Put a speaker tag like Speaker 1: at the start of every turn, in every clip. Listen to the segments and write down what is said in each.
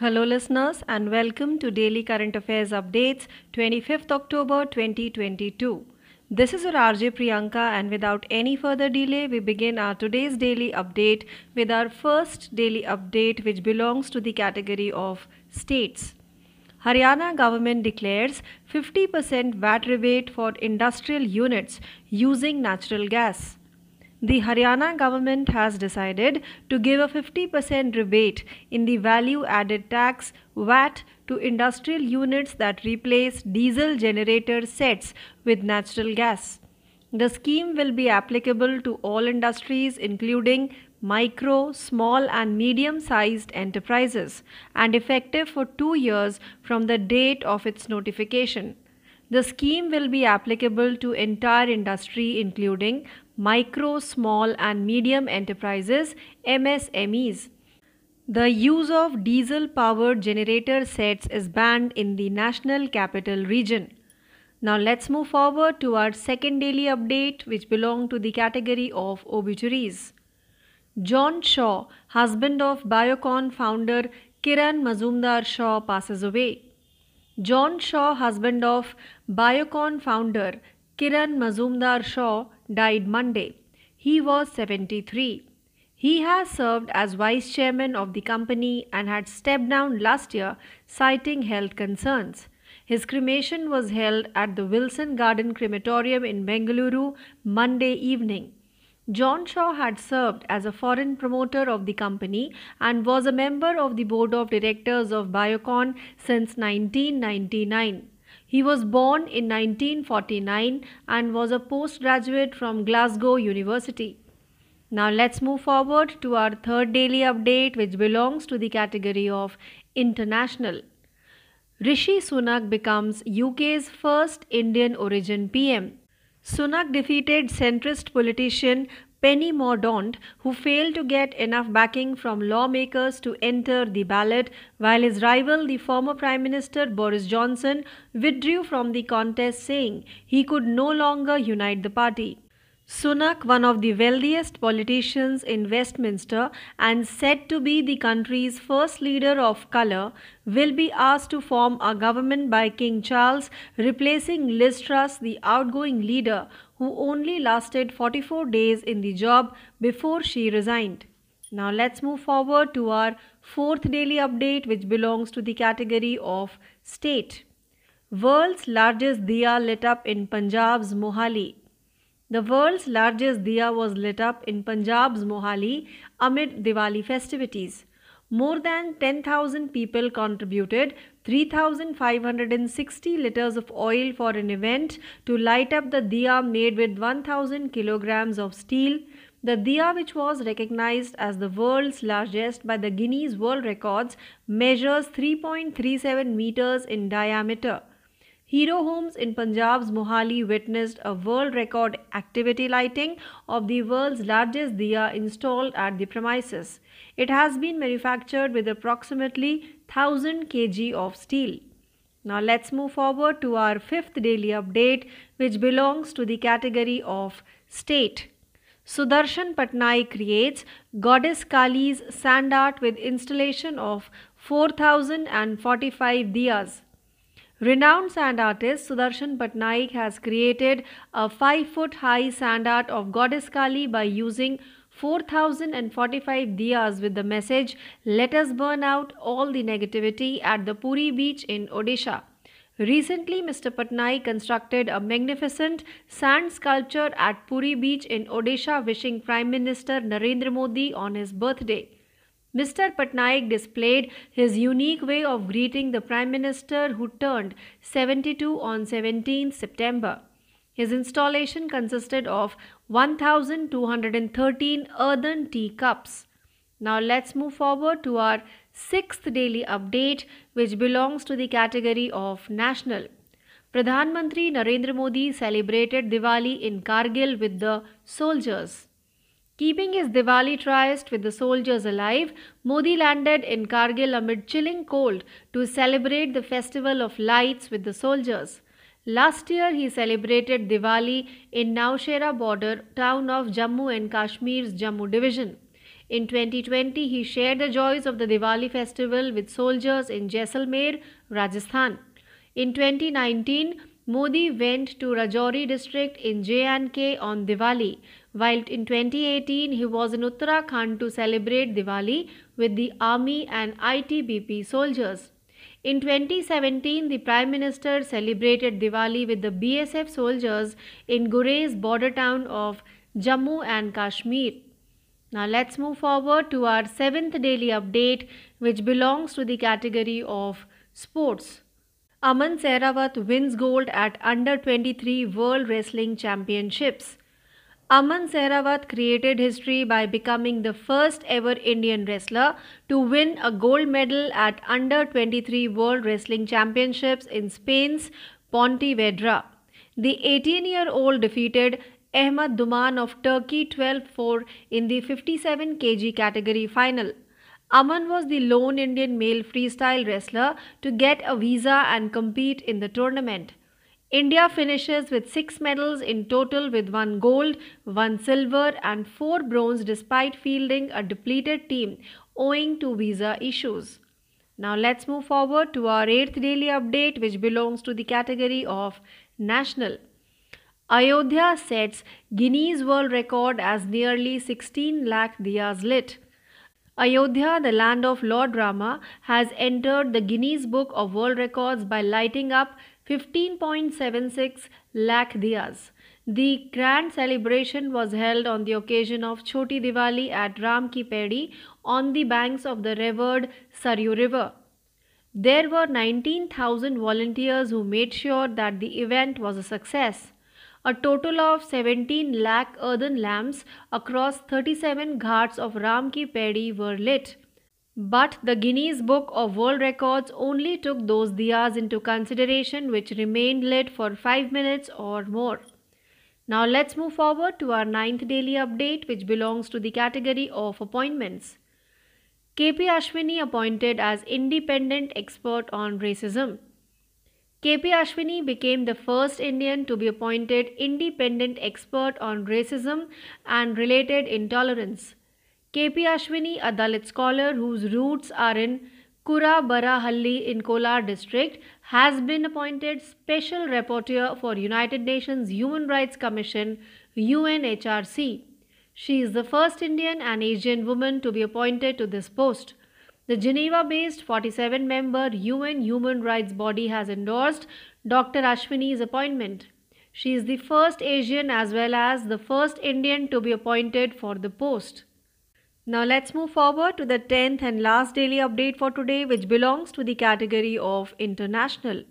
Speaker 1: Hello, listeners, and welcome to Daily Current Affairs Updates, 25th October 2022. This is your RJ Priyanka, and without any further delay, we begin our today's daily update with our first daily update, which belongs to the category of states. Haryana government declares 50% VAT rebate for industrial units using natural gas. The Haryana government has decided to give a 50% rebate in the value added tax VAT to industrial units that replace diesel generator sets with natural gas. The scheme will be applicable to all industries including micro, small and medium sized enterprises and effective for 2 years from the date of its notification. The scheme will be applicable to entire industry including micro, small and medium enterprises MSMEs. The use of diesel powered generator sets is banned in the National Capital Region. Now let's move forward to our second daily update which belong to the category of obituaries. John Shaw, husband of Biocon founder Kiran Mazumdar Shaw passes away. John Shaw, husband of Biocon founder Kiran Mazumdar Shaw, died Monday. He was 73. He has served as vice chairman of the company and had stepped down last year, citing health concerns. His cremation was held at the Wilson Garden Crematorium in Bengaluru Monday evening. John Shaw had served as a foreign promoter of the company and was a member of the board of directors of Biocon since 1999. He was born in 1949 and was a postgraduate from Glasgow University. Now let's move forward to our third daily update which belongs to the category of international. Rishi Sunak becomes UK's first Indian origin PM. Sunak defeated centrist politician Penny Mordaunt, who failed to get enough backing from lawmakers to enter the ballot, while his rival, the former Prime Minister Boris Johnson, withdrew from the contest, saying he could no longer unite the party. Sunak, one of the wealthiest politicians in Westminster and said to be the country's first leader of colour, will be asked to form a government by King Charles, replacing Liz Truss, the outgoing leader, who only lasted 44 days in the job before she resigned. Now let's move forward to our fourth daily update, which belongs to the category of state. World's largest diya lit up in Punjab's Mohali. The world's largest diya was lit up in Punjab's Mohali amid Diwali festivities. More than 10,000 people contributed 3,560 liters of oil for an event to light up the diya made with 1,000 kilograms of steel. The diya, which was recognized as the world's largest by the Guinness World Records, measures 3.37 meters in diameter. Hero Homes in Punjab's Mohali witnessed a world record activity lighting of the world's largest diya installed at the premises. It has been manufactured with approximately 1000 kg of steel. Now let's move forward to our fifth daily update which belongs to the category of state. Sudarshan Patnaik creates Goddess Kali's sand art with installation of 4045 diyas. Renowned sand artist Sudarshan Patnaik has created a 5 foot high sand art of Goddess Kali by using 4045 diyas with the message Let us burn out all the negativity at the Puri beach in Odisha. Recently, Mr. Patnaik constructed a magnificent sand sculpture at Puri beach in Odisha wishing Prime Minister Narendra Modi on his birthday. Mr. Patnaik displayed his unique way of greeting the Prime Minister who turned 72 on 17 September. His installation consisted of 1213 earthen teacups. Now let's move forward to our sixth daily update which belongs to the category of national. Pradhan Mantri Narendra Modi celebrated Diwali in Kargil with the soldiers. Keeping his Diwali tryst with the soldiers alive, Modi landed in Kargil amid chilling cold to celebrate the festival of lights with the soldiers. Last year, he celebrated Diwali in Nowshera border town of Jammu and Kashmir's Jammu division. In 2020, he shared the joys of the Diwali festival with soldiers in Jaisalmer, Rajasthan. In 2019, Modi went to Rajouri district in J&K on Diwali, while in 2018 he was in Uttarakhand to celebrate Diwali with the army and ITBP soldiers. In 2017, the Prime Minister celebrated Diwali with the BSF soldiers in Gurez border town of Jammu and Kashmir. Now let's move forward to our seventh daily update, which belongs to the category of sports. Aman Sehrawat wins gold at Under 23 World Wrestling Championships. Aman Sehrawat created history by becoming the first ever Indian wrestler to win a gold medal at Under 23 World Wrestling Championships in Spain's Pontevedra. The 18 year old defeated Ahmed Duman of Turkey 12 4 in the 57 kg category final. Aman was the lone Indian male freestyle wrestler to get a visa and compete in the tournament. India finishes with six medals in total with one gold, one silver, and four bronze despite fielding a depleted team owing to visa issues. Now let's move forward to our eighth daily update, which belongs to the category of national. Ayodhya sets Guinness World Record as nearly 16 lakh diyas lit. Ayodhya, the land of Lord Rama, has entered the Guinness Book of World Records by lighting up 15.76 lakh diyas. The grand celebration was held on the occasion of Choti Diwali at Ram Ki Pedi on the banks of the revered Saryu River. There were 19,000 volunteers who made sure that the event was a success. A total of 17 lakh earthen lamps across 37 ghats of Ram Ki Pedi were lit. But the Guinness Book of World Records only took those diyas into consideration which remained lit for 5 minutes or more. Now let's move forward to our ninth daily update which belongs to the category of appointments. KP Ashwini appointed as independent expert on racism. KP Ashwini became the first Indian to be appointed independent expert on racism and related intolerance. KP Ashwini, a Dalit scholar whose roots are in Kura in Kolar district, has been appointed special rapporteur for United Nations Human Rights Commission UNHRC. She is the first Indian and Asian woman to be appointed to this post. The Geneva based 47 member UN human rights body has endorsed Dr. Ashwini's appointment. She is the first Asian as well as the first Indian to be appointed for the post. Now let's move forward to the 10th and last daily update for today, which belongs to the category of international.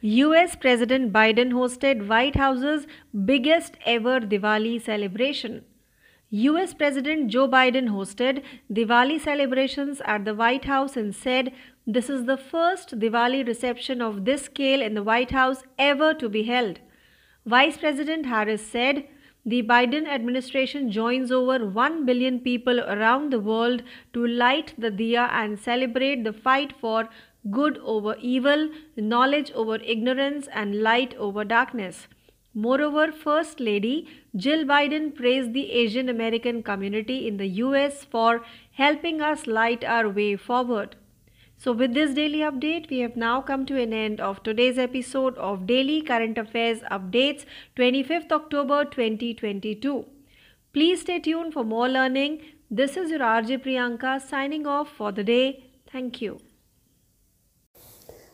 Speaker 1: US President Biden hosted White House's biggest ever Diwali celebration. US President Joe Biden hosted Diwali celebrations at the White House and said this is the first Diwali reception of this scale in the White House ever to be held. Vice President Harris said the Biden administration joins over 1 billion people around the world to light the diya and celebrate the fight for good over evil, knowledge over ignorance, and light over darkness. Moreover, First Lady Jill Biden praised the Asian American community in the US for helping us light our way forward. So, with this daily update, we have now come to an end of today's episode of Daily Current Affairs Updates 25th October 2022. Please stay tuned for more learning. This is your RJ Priyanka signing off for the day. Thank you.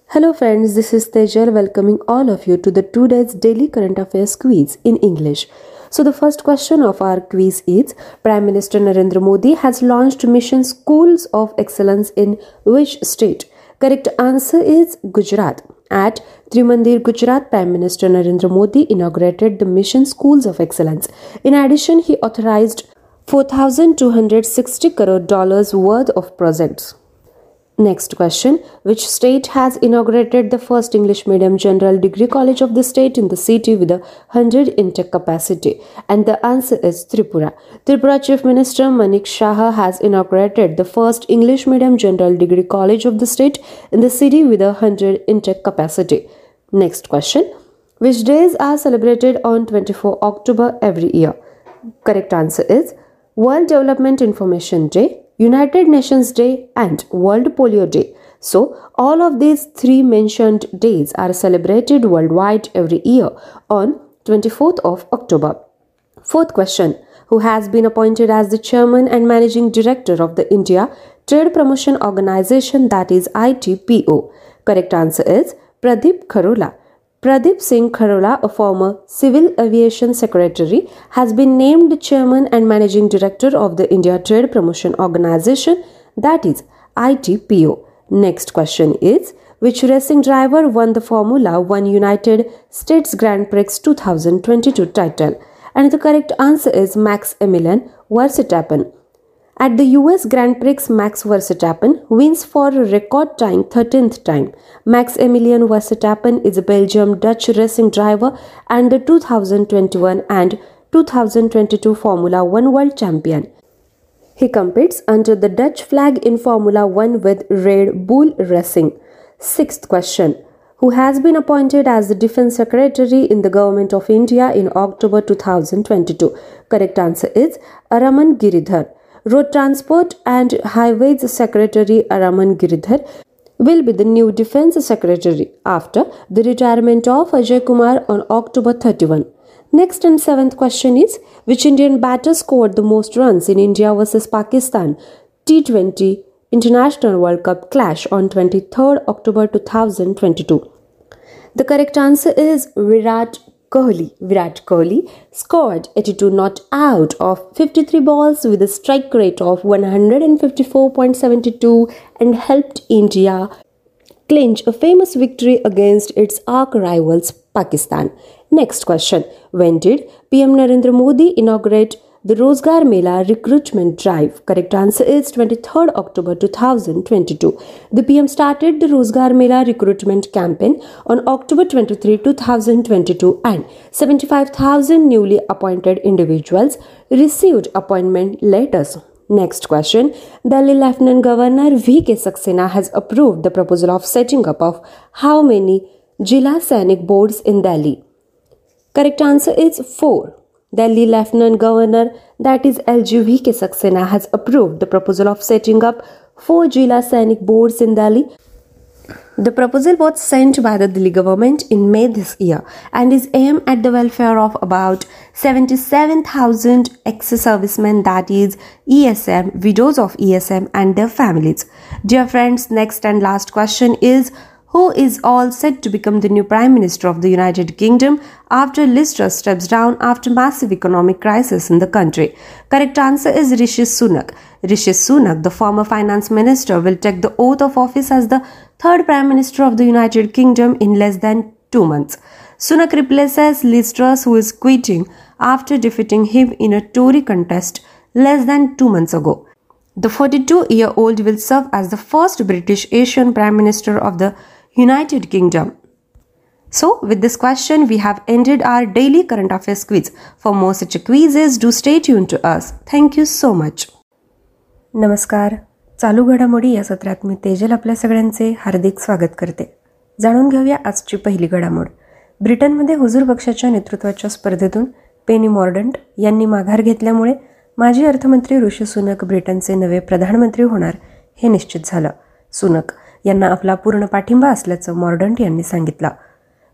Speaker 2: Hello friends, this is Tejal welcoming all of you to the today's daily current affairs quiz in English. So the first question of our quiz is Prime Minister Narendra Modi has launched mission schools of excellence in which state? Correct answer is Gujarat. At Trimandir, Gujarat, Prime Minister Narendra Modi inaugurated the mission schools of excellence. In addition, he authorized 4260 crore dollars worth of projects. Next question Which state has inaugurated the first English medium general degree college of the state in the city with a 100 intake capacity? And the answer is Tripura. Tripura Chief Minister Manik Shah has inaugurated the first English medium general degree college of the state in the city with a 100 intake capacity. Next question Which days are celebrated on 24 October every year? Correct answer is World Development Information Day, United Nations Day, and World Polio Day. So, all of these three mentioned days are celebrated worldwide every year on 24th of October. Fourth question Who has been appointed as the chairman and managing director of the India Trade Promotion Organization that is ITPO? Correct answer is Pradeep Kharola. Pradeep Singh Kharola, a former Civil Aviation Secretary, has been named chairman and managing director of the India Trade Promotion Organization that is ITPO. Next question is which racing driver won the Formula 1 United States Grand Prix 2022 title? and the correct answer is Max Emilian Verstappen. At the US Grand Prix, Max Verstappen wins for a record time 13th time. Max Emilian Verstappen is a Belgium Dutch racing driver and the 2021 and 2022 Formula 1 world champion. He competes under the Dutch flag in Formula 1 with Red Bull Racing. Sixth question who has been appointed as the Defense Secretary in the Government of India in October 2022. Correct answer is Araman Giridhar. Road Transport and Highways Secretary Araman Giridhar will be the new Defense Secretary after the retirement of Ajay Kumar on October 31. Next and seventh question is Which Indian batter scored the most runs in India versus Pakistan T20 International World Cup clash on 23rd October 2022? The correct answer is Virat Kohli. Virat Kohli scored 82 not out of 53 balls with a strike rate of 154.72 and helped India clinch a famous victory against its arch rivals Pakistan. Next question When did PM Narendra Modi inaugurate the Rozgar Mela recruitment drive. Correct answer is 23rd October 2022. The PM started the Rozgar Mela recruitment campaign on October 23, 2022 and 75,000 newly appointed individuals received appointment letters. Next question. Delhi Lieutenant Governor V.K. Saxena has approved the proposal of setting up of how many Jila Sainik boards in Delhi? Correct answer is 4. Delhi Lieutenant Governor, that is LGV Saxena, has approved the proposal of setting up four Jila Sainik boards in Delhi. The proposal was sent by the Delhi government in May this year and is aimed at the welfare of about 77,000 ex-servicemen that is ESM, widows of ESM and their families. Dear friends, next and last question is who is all set to become the new Prime Minister of the United Kingdom after Liz Truss steps down after massive economic crisis in the country. Correct answer is Rishi Sunak. Rishi Sunak, the former finance minister, will take the oath of office as the third Prime Minister of the United Kingdom in less than two months. Sunak replaces Liz Truss, who is quitting after defeating him in a Tory contest less than two months ago. The 42 year old will serve as the first British Asian Prime Minister of the United Kingdom. So, with this question, we have ended our daily current affairs quiz. For more such quizzes, do stay tuned to us. Thank you so much.
Speaker 3: नमस्कार चालू घडामोडी या सत्रात मी तेजल आपल्या सगळ्यांचे हार्दिक स्वागत करते जाणून घेऊया आजची पहिली घडामोड ब्रिटनमध्ये हुजूर पक्षाच्या नेतृत्वाच्या स्पर्धेतून पेनी मॉर्डंट यांनी माघार घेतल्यामुळे माजी अर्थमंत्री ऋषी सुनक ब्रिटनचे नवे प्रधानमंत्री होणार हे निश्चित झालं सुनक यांना आपला पूर्ण पाठिंबा असल्याचं मॉर्डंट यांनी सांगितलं.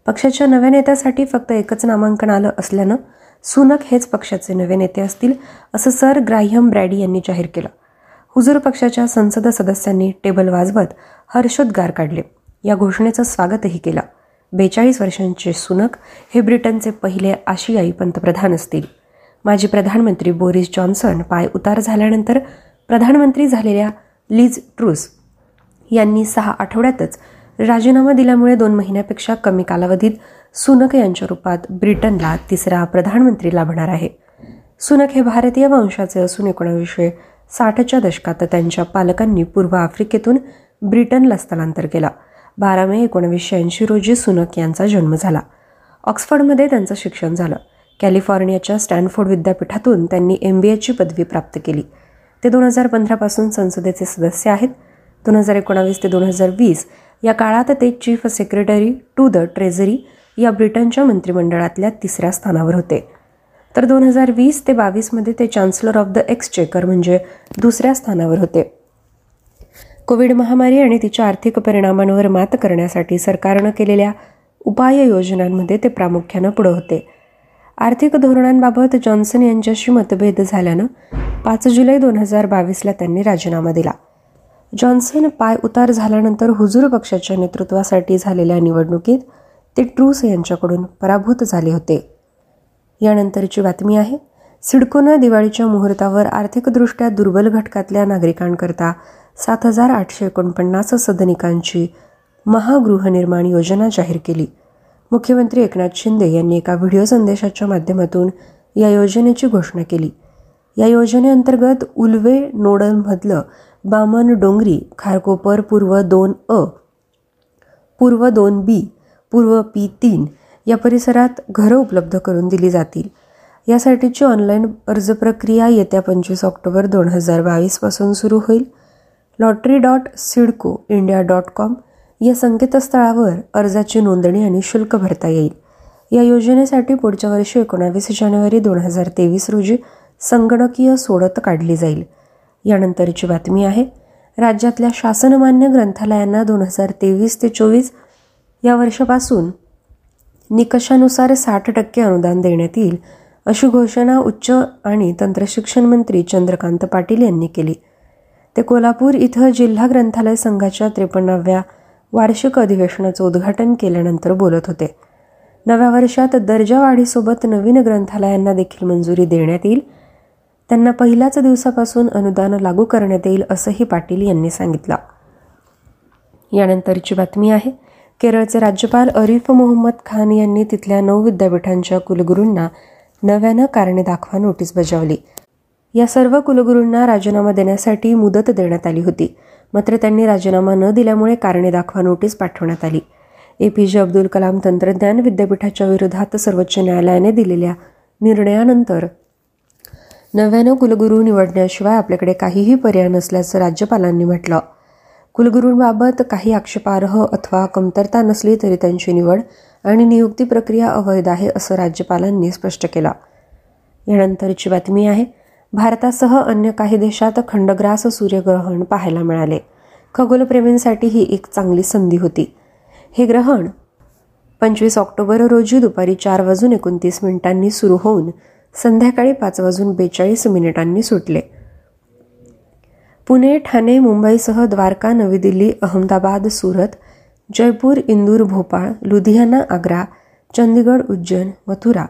Speaker 3: पक्षाच्या नव्या नेत्यासाठी फक्त एकच नामांकन आलं असल्यानं सुनक हेच पक्षाचे नवे नेते असतील असं सर ग्राह्यम ब्रॅडी यांनी जाहीर केलं. हुजूर पक्षाच्या संसद सदस्यांनी टेबल वाजवत हर्षोद्गार काढले. या घोषणेचं स्वागतही केलं. बेचाळीस वर्षांचे सुनक हे ब्रिटनचे पहिले आशियाई पंतप्रधान असतील. माजी प्रधानमंत्री बोरिस जॉन्सन पाय उतार झाल्यानंतर प्रधानमंत्री झालेल्या लिज ट्रूस यांनी सहा आठवड्यातच राजीनामा दिल्यामुळे दोन महिन्यापेक्षा कमी कालावधीत सुनक यांच्या रूपात ब्रिटनला तिसरा प्रधानमंत्री लाभणार आहे. सुनक हे भारतीय वंशाचे असून एकोणावीसशे साठच्या दशकात त्यांच्या पालकांनी पूर्व आफ्रिकेतून ब्रिटनला स्थलांतर केला. बारा मे एकोणवीसशे ऐंशी रोजी सुनक यांचा जन्म झाला. ऑक्सफर्डमध्ये त्यांचं शिक्षण झालं. कॅलिफोर्नियाच्या स्टॅनफोर्ड विद्यापीठातून त्यांनी एम बी एची पदवी प्राप्त केली. ते दोन हजार पंधरापासून संसदेचे सदस्य आहेत. दोन हजार एकोणावीस ते दोन हजार वीस. या काळात ते chief secretary to the treasury या ब्रिटनच्या मंत्रिमंडळातल्या तिसऱ्या स्थानावर होते.
Speaker 2: तर दोन हजार वीस ते बावीसमध्ये ते चान्सलर ऑफ द एक्सचेकर म्हणजे दुसऱ्या स्थानावर होते. कोविड महामारी आणि तिच्या आर्थिक परिणामांवर मात करण्यासाठी सरकारनं केलेल्या उपाययोजनांमध्ये ते प्रामुख्यानं पुढं होते. आर्थिक धोरणांबाबत जॉन्सन यांच्याशी मतभेद झाल्यानं पाच जुलै दोन हजार बावीसला त्यांनी राजीनामा दिला. जॉन्सन पाय उतार झाल्यानंतर हुजूर पक्षाच्या नेतृत्वासाठी झालेल्या निवडणुकीत ते ट्रूस यांच्याकडून पराभूत झाले होते. यानंतरची बातमी आहे सिडकोनं दिवाळीच्या मुहूर्तावर आर्थिकदृष्ट्या दुर्बल घटकातल्या नागरिकांकरता सात हजार आठशे एकोणपन्नास सदनिकांची महागृहनिर्माण योजना जाहीर केली. मुख्यमंत्री एकनाथ शिंदे यांनी एका व्हिडिओ संदेशाच्या माध्यमातून या योजनेची घोषणा केली. या योजनेअंतर्गत उल्वे नोडलमधलं बामन डोंगरी खारकोपर पूर्व दोन अ पूर्व दोन बी पूर्व पी तीन या परिसरात घरं उपलब्ध करून दिली जातील. यासाठीची ऑनलाईन अर्ज प्रक्रिया येत्या पंचवीस ऑक्टोबर दोन हजार बावीसपासून सुरू होईल. Lottery dot CIDCO India dot com या संकेतस्थळावर अर्जाची नोंदणी आणि शुल्क भरता येईल. या योजनेसाठी पुढच्या वर्षी एकोणावीस जानेवारी दोन हजार तेवीस रोजी संगणकीय सोडत काढली जाईल. यानंतरची बातमी आहे. राज्यातल्या शासनमान्य ग्रंथालयांना दोन हजार तेवीस ते चोवीस या वर्षापासून निकषानुसार साठ टक्के अनुदान देण्यात येईल अशी घोषणा उच्च आणि तंत्रशिक्षण मंत्री चंद्रकांत पाटील यांनी केली. ते कोल्हापूर इथं जिल्हा ग्रंथालय संघाच्या त्रेपन्नाव्या वार्षिक अधिवेशनाचं उद्घाटन केल्यानंतर बोलत होते. नव्या वर्षात दर्जा वाढीसोबत नवीन ग्रंथालयांना देखील मंजुरी देण्यात येईल त्यांना पहिल्याच दिवसापासून अनुदान लागू करण्यात येईल असंही पाटील यांनी सांगितलं. यानंतरची बातमी आहे केरळचे राज्यपाल अरिफ मोहम्मद खान यांनी तिथल्या नऊ विद्यापीठांच्या कुलगुरूंना नव्यानं कारणे दाखवा नोटीस बजावली. या सर्व कुलगुरूंना राजीनामा देण्यासाठी मुदत देण्यात आली होती मात्र त्यांनी राजीनामा न दिल्यामुळे कारणे दाखवा नोटीस पाठवण्यात आली. ए पी जे अब्दुल कलाम तंत्रज्ञान विद्यापीठाच्या विरोधात सर्वोच्च न्यायालयाने दिलेल्या निर्णयानंतर नव्यानं कुलगुरू निवडण्याशिवाय आपल्याकडे काहीही पर्याय नसल्याचं राज्यपालांनी म्हटलं. कुलगुरूंबाबत काही आक्षेपार्ह अथवा कमतरता नसली तरी त्यांची निवड आणि नियुक्ती प्रक्रिया अवैध आहे असं राज्यपालांनी स्पष्ट केलं. यानंतरची बातमी आहे. भारतासह अन्य काही देशात खंडग्रास सूर्यग्रहण पाहायला मिळाले. खगोलप्रेमींसाठी ही एक चांगली संधी होती. हे ग्रहण पंचवीस ऑक्टोबर रोजी दुपारी चार वाजून एकोणतीस मिनिटांनी सुरू होऊन संध्याकाळी पाच वाजून बेचाळीस मिनिटांनी सुटले. पुणे ठाणे मुंबईसह द्वारका नवी दिल्ली अहमदाबाद सुरत जयपूर इंदूर भोपाळ लुधियाना आग्रा चंदीगड उज्जैन मथुरा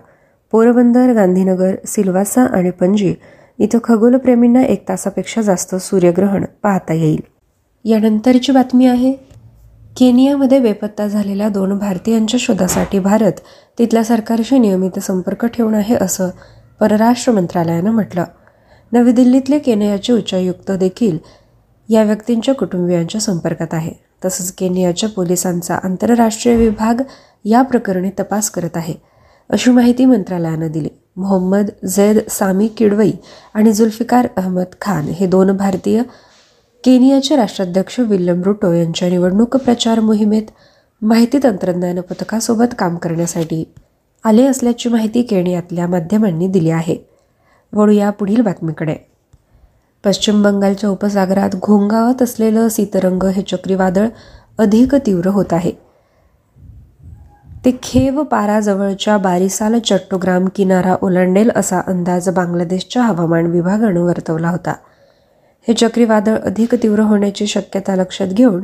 Speaker 2: पोरबंदर गांधीनगर सिल्वासा आणि पणजी इथं खगोलप्रेमींना एक तासापेक्षा जास्त सूर्यग्रहण पाहता येईल. यानंतरची बातमी आहे. केनियामध्ये बेपत्ता झालेल्या दोन भारतीयांच्या शोधासाठी भारत तिथल्या सरकारशी नियमित संपर्क ठेवून आहे असं परराष्ट्र मंत्रालयानं म्हटलं. नवी दिल्लीतले केनियाचे उच्चायुक्त देखील या व्यक्तींच्या कुटुंबियांच्या संपर्कात आहे. तसंच केनियाच्या पोलिसांचा आंतरराष्ट्रीय विभाग या प्रकरणी तपास करत आहे अशी माहिती मंत्रालयानं दिली. मोहम्मद झैद सामी किडवई आणि जुल्फिकार अहमद खान हे दोन भारतीय केनियाचे राष्ट्राध्यक्ष विल्यम रुटो यांच्या निवडणूक प्रचार मोहिमेत माहिती तंत्रज्ञान पथकासोबत काम करण्यासाठी आले असल्याची माहिती केनियातल्या माध्यमांनी दिली आहे. वळूया पुढील बातमीकडे. पश्चिम बंगालच्या उपसागरात घोंगावत असलेलं सीतरंग हे चक्रीवादळ अधिक तीव्र होत आहे. ते खेव पाराजवळच्या बारिसाल चट्टोग्राम किनारा ओलांडेल असा अंदाज बांगलादेशच्या हवामान विभागानं वर्तवला होता. हे चक्रीवादळ अधिक तीव्र होण्याची शक्यता लक्षात घेऊन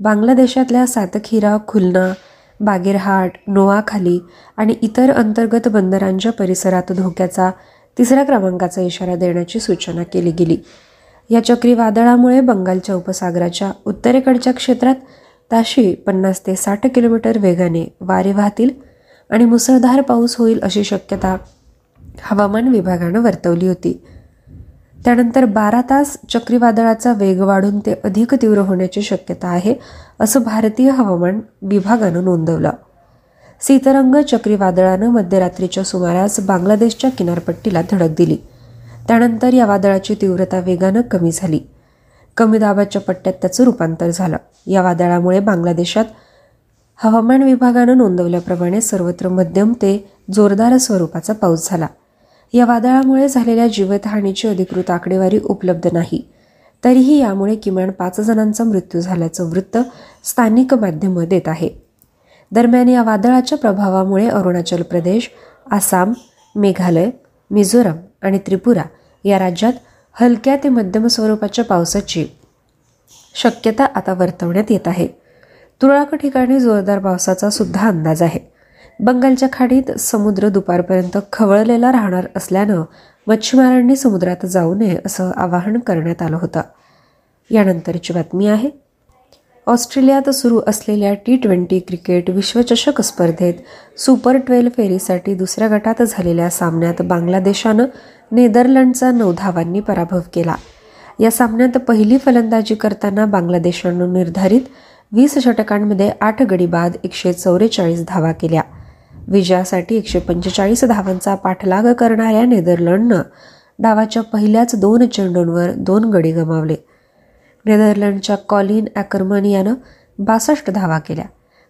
Speaker 2: बांगलादेशातल्या सातखिरा खुलना बागेरहाट नोआखाली आणि इतर अंतर्गत बंदरांच्या परिसरात धोक्याचा तिसऱ्या क्रमांकाचा इशारा देण्याची सूचना केली गेली. या चक्रीवादळामुळे बंगालच्या उपसागराच्या उत्तरेकडच्या क्षेत्रात ताशी पन्नास ते साठ किलोमीटर वेगाने वारे वाहतील आणि मुसळधार पाऊस होईल अशी शक्यता हवामान विभागानं वर्तवली होती. त्यानंतर बारा तास चक्रीवादळाचा वेग वाढून ते अधिक तीव्र होण्याची शक्यता आहे असं भारतीय हवामान विभागानं नोंदवलं. सीतरंग चक्रीवादळानं मध्यरात्रीच्या सुमारास बांगलादेशच्या किनारपट्टीला धडक दिली. त्यानंतर या वादळाची तीव्रता वेगानं कमी झाली. कमी दाबाच्या पट्ट्यात त्याचं रूपांतर झालं. या वादळामुळे बांगलादेशात हवामान विभागानं नोंदवल्याप्रमाणे सर्वत्र मध्यम ते जोरदार स्वरूपाचा पाऊस झाला. या वादळामुळे झालेल्या जीवितहानीची अधिकृत आकडेवारी उपलब्ध नाही. तरीही यामुळे किमान पाच जणांचा मृत्यू झाल्याचं वृत्त स्थानिक माध्यमं देत आहे दरम्यान या वादळाच्या प्रभावामुळे अरुणाचल प्रदेश आसाम मेघालय मिझोरम आणि त्रिपुरा या राज्यात हलक्या ते मध्यम स्वरूपाच्या पावसाची शक्यता आता वर्तवण्यात येत आहे. तुरळक ठिकाणी जोरदार पावसाचा सुद्धा अंदाज आहे. बंगालच्या खाडीत समुद्र दुपारपर्यंत खवळलेला राहणार असल्यानं मच्छीमारांनी समुद्रात जाऊ नये असं आवाहन करण्यात आलं होतं. यानंतरची बातमी आहे. ऑस्ट्रेलियात सुरू असलेल्या टी ट्वेंटी क्रिकेट विश्वचषक स्पर्धेत सुपर ट्वेल्व फेरीसाठी दुसऱ्या गटात झालेल्या सामन्यात बांगलादेशानं नेदरलँडचा नऊ धावांनी पराभव केला. या सामन्यात पहिली फलंदाजी करताना बांगलादेशानं निर्धारित वीस षटकांमध्ये आठ गडी बाद एकशे चौवेचाळीस धावा केल्या. विजयासाठी एकशे पंचेचाळीस धावांचा पाठलाग करणाऱ्या नेदरलँडनं डावाच्या पहिल्याच दोन चेंडूंवर दोन गडी गमावले. नेदरलँडच्या कॉलिन ॲकरमन यानं बासष्ट धावा केल्या.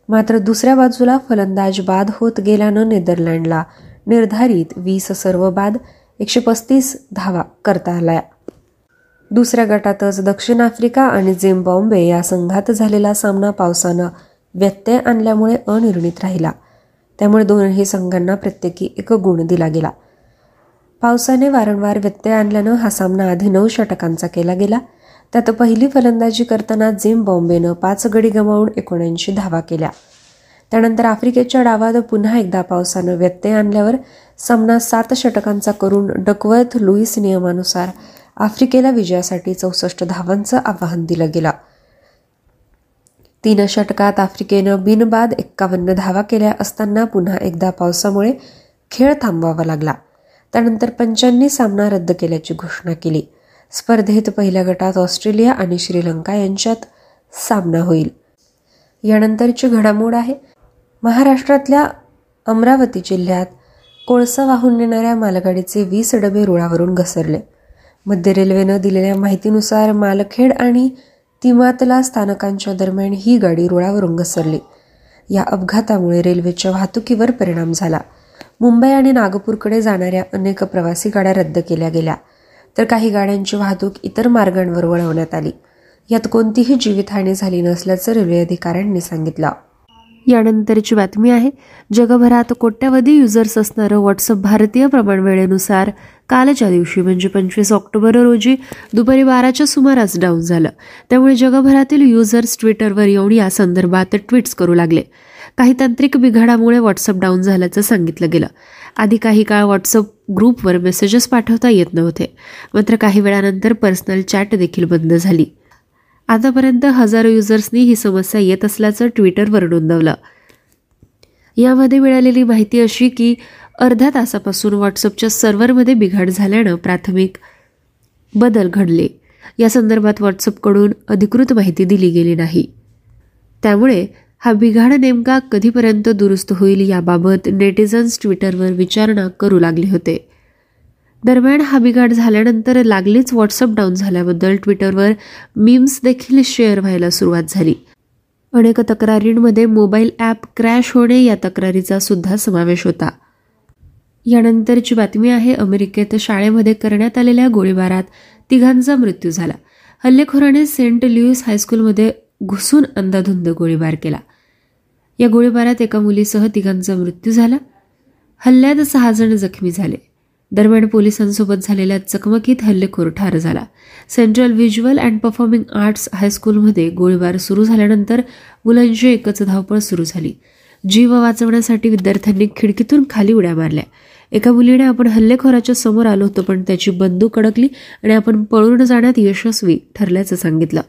Speaker 2: मात्र दुसऱ्या बाजूला फलंदाज बाद होत गेल्यानं नेदरलँडला निर्धारित वीस सर्व बाद एकशे पस्तीस धावा करता आल्या. दुसऱ्या गटातच दक्षिण आफ्रिका आणि झिम्बाब्वे या संघात झालेला सामना पावसानं व्यत्यय आणल्यामुळे अनिर्णित राहिला. त्यामुळे दोनही संघांना प्रत्येकी एक गुण दिला गेला. पावसाने वारंवार व्यत्यय आणल्यानं हा सामना आधी नऊ षटकांचा केला गेला. त्यात पहिली फलंदाजी करताना जिम बॉम्बेनं पाच गडी गमावून एकोणऐंशी धावा केल्या. त्यानंतर आफ्रिकेच्या डावात पुन्हा एकदा पावसानं व्यत्यय आणल्यावर सामना सात षटकांचा करून डकवर्थ लुईस नियमानुसार आफ्रिकेला विजयासाठी चौसष्ट धावांचं आवाहन दिलं गेलं. तीन षटकात आफ्रिकेनं बिनबाद एक्कावन्न धावा केल्या असताना पुन्हा एकदा पावसामुळे खेळ थांबवावा लागला. त्यानंतर पंचांनी सामना रद्द केल्याची घोषणा केली. स्पर्धेत पहिल्या गटात ऑस्ट्रेलिया आणि श्रीलंका यांच्यात सामना होईल. यानंतरची घडामोड आहे. महाराष्ट्रातल्या अमरावती जिल्ह्यात कोळसा वाहून नेणाऱ्या मालगाडीचे वीस डबे रुळावरून घसरले. मध्य रेल्वेनं दिलेल्या माहितीनुसार मालखेड आणि तिमातला स्थानकांच्या दरम्यान ही गाडी रुळावरून घसरली. या अपघातामुळे रेल्वेच्या वाहतुकीवर परिणाम झाला. मुंबई आणि नागपूरकडे जाणाऱ्या अनेक प्रवासी गाड्या रद्द केल्या गेल्या तर काही गाड्यांची वाहतूक इतर मार्गांवर वळवण्यात आली. यात कोणतीही जीवितहानी झाली नसल्याचं रेल्वे अधिकाऱ्यांनी सांगितलं.
Speaker 1: यानंतरची बातमी आहे जगभरात कोट्यावधी युजर्स असणारं व्हॉट्सअप भारतीय प्रमाणवेळेनुसार कालच्या दिवशी म्हणजे पंचवीस ऑक्टोबर रोजी दुपारी बाराच्या सुमारास डाऊन झालं. त्यामुळे जगभरातील युजर्स ट्विटरवर येऊन या संदर्भात ट्विट्स करू लागले. काही तांत्रिक बिघाडामुळे व्हॉट्सअप डाऊन झाल्याचं सांगितलं गेलं. आधी काही काळ व्हॉट्सअप ग्रुपवर मेसेजेस पाठवता येत नव्हते. मात्र काही वेळानंतर पर्सनल चॅट देखील बंद झाली. आतापर्यंत हजारो युजर्सनी ही समस्या येत असल्याचं ट्विटरवर नोंदवलं. यामध्ये मिळालेली माहिती अशी की अर्ध्या तासापासून व्हॉट्सअपच्या सर्व्हरमध्ये बिघाड झाल्यानं प्राथमिक बदल घडले. या संदर्भात व्हॉट्सअपकडून अधिकृत माहिती दिली गेली नाही. त्यामुळे हा बिघाड नेमका कधीपर्यंत दुरुस्त होईल याबाबत नेटिझन्स ट्विटरवर विचारणा करू लागले होते. दरम्यान हा बिघाड झाल्यानंतर लागलीच व्हॉट्सअप डाऊन झाल्याबद्दल ट्विटरवर मीम्स देखील शेअर व्हायला सुरुवात झाली. अनेक तक्रारींमध्ये मोबाईल ॲप क्रॅश होणे या तक्रारीचा सुद्धा समावेश होता. यानंतरची बातमी आहे अमेरिकेत शाळेमध्ये करण्यात आलेल्या गोळीबारात तिघांचा मृत्यू झाला. हल्लेखोराने सेंट लुईस हायस्कूलमध्ये घुसून अंधाधुंद गोळीबार केला. या गोळीबारात एका मुलीसह तिघांचा मृत्यू झाला. हल्ल्यात सहा जण जखमी झाले. दरम्यान पोलिसांसोबत झालेल्या चकमकीत हल्लेखोर ठार झाला. Central visual and performing arts हायस्कूलमध्ये गोळीबार सुरू झाल्यानंतर मुलांची एकच धावपळ सुरू झाली. जीव वाचवण्यासाठी विद्यार्थ्यांनी खिडकीतून खाली उड्या मारल्या. एका मुलीने आपण हल्लेखोराच्या समोर आलो होतो पण त्याची बंदूक अडकली आणि आपण पळून जाण्यात यशस्वी ठरल्याचं सांगितलं.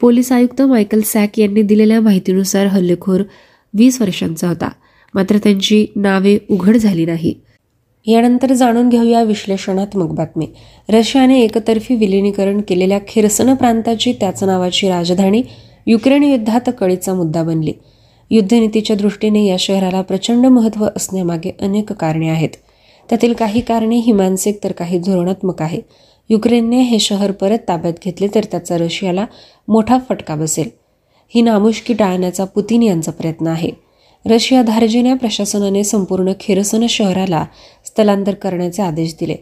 Speaker 1: पोलीस आयुक्त मायकल सॅक यांनी दिलेल्या माहितीनुसार हल्लेखोर वीस वर्षांचा होता. मात्र त्यांची नावे उघड झाली नाही.
Speaker 2: यानंतर जाणून घेऊया विश्लेषणात्मक बातमी. रशियाने एकतर्फी विलिनीकरण केलेल्या खिरसन प्रांताची त्याच नावाची राजधानी युक्रेन युद्धात कळीचा मुद्दा बनली. युद्धनीतीच्या दृष्टीने या शहराला प्रचंड महत्त्व असण्यामागे अनेक कारणे आहेत. त्यातील काही कारणे ही मानसिक तर काही धोरणात्मक आहे. युक्रेनने हे शहर परत ताब्यात घेतले तर त्याचा रशियाला मोठा फटका बसेल. ही नामुष्की टाळण्याचा पुतीन यांचा प्रयत्न आहे. रशिया धार्जिन्या प्रशासनाने संपूर्ण खेरसन शहराला स्थलांतर करण्याचे आदेश दिले.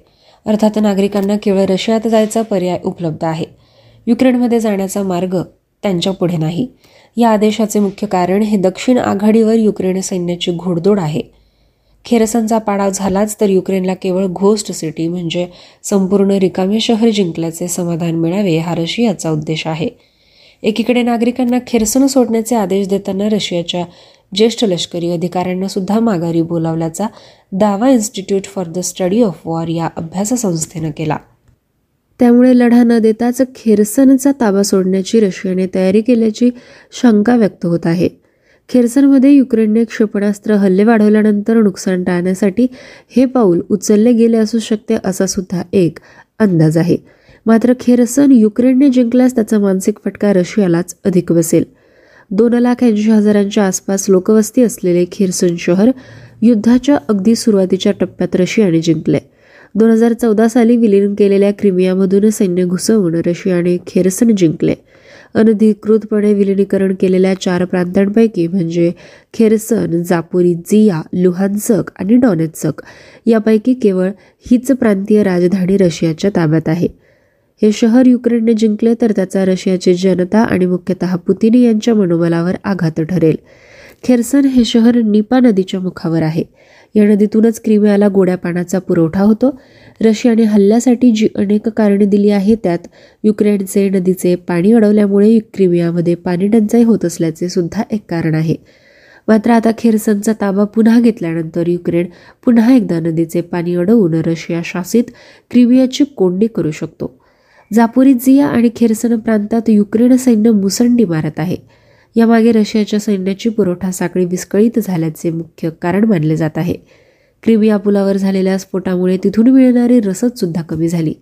Speaker 2: अर्थात नागरिकांना केवळ रशियात जायचा पर्याय उपलब्ध आहे. युक्रेनमध्ये जाण्याचा मार्ग त्यांच्या पुढे नाही. या आदेशाचे मुख्य कारण हे दक्षिण आघाडीवर युक्रेन सैन्याची घोडदोड आहे. खेरसनचा पाडाव झालाच तर युक्रेनला केवळ घोस्ट सिटी म्हणजे संपूर्ण रिकामे शहर जिंकल्याचे समाधान मिळावे हा रशियाचा उद्देश आहे. एकीकडे नागरिकांना खेरसन सोडण्याचे आदेश देताना रशियाच्या ज्येष्ठ लष्करी अधिकाऱ्यांना सुद्धा माघारी बोलावल्याचा दावा Institute for the Study of War या अभ्यास संस्थेनं केला. त्यामुळे लढा न देताच खेरसनचा ताबा सोडण्याची रशियाने तयारी केल्याची शंका व्यक्त होत आहे. खेरसनमध्ये युक्रेनने क्षेपणास्त्र हल्ले वाढवल्यानंतर नुकसान टाळण्यासाठी हे पाऊल उचलले गेले असू शकते असा सुद्धा एक अंदाज आहे. मात्र खेरसन युक्रेनने जिंकल्यास त्याचा मानसिक फटका रशियालाच अधिक बसेल. दोन लाख ऐंशी हजारांच्या आसपास लोकवस्ती असलेले खेरसन शहर युद्धाच्या अगदी सुरुवातीच्या टप्प्यात रशियाने जिंकले दोन हजार चौदा साली विलीन केलेल्या क्रिमियामधून सैन्य घुसवून रशियाने खेरसन जिंकले. अनधिकृतपणे विलिनीकरण केलेल्या चार प्रांतांपैकी म्हणजे खेरसन जापोरिजिया लुहानसक आणि डॉनेत्सक यापैकी केवळ हीच प्रांतीय राजधानी रशियाच्या ताब्यात आहे. हे शहर युक्रेनने जिंकले तर त्याचा रशियाची जनता आणि मुख्यतः पुतिन यांच्या मनोबलावर आघात ठरेल. खेरसन हे शहर निपा नदीच्या मुखावर आहे. या नदीतूनच क्रिमियाला गोड्या पाण्याचा पुरवठा होतो. रशियाने हल्ल्यासाठी जी अनेक कारणे दिली आहेत त्यात युक्रेनचे नदीचे पाणी अडवल्यामुळे क्रिमियामध्ये पाणी टंचाई होत असल्याचे सुद्धा एक कारण आहे. मात्र आता खेरसनचा ताबा पुन्हा घेतल्यानंतर युक्रेन पुन्हा एकदा नदीचे पाणी अडवून रशिया शासित क्रिमियाची कोंडी करू शकतो. जापोरिजिया आणि खेरसन प्रांतात युक्रेन सैन्य मुसंडी मारत आहे. यामागे रशियाच्या सैन्याची पुरवठा साखळी विस्कळीत झाल्याचे मुख्य कारण मानले जात आहे. क्रिमिया पुलावर झालेल्या स्फोटामुळे तिथून मिळणारी रसद सुद्धा कमी झाली.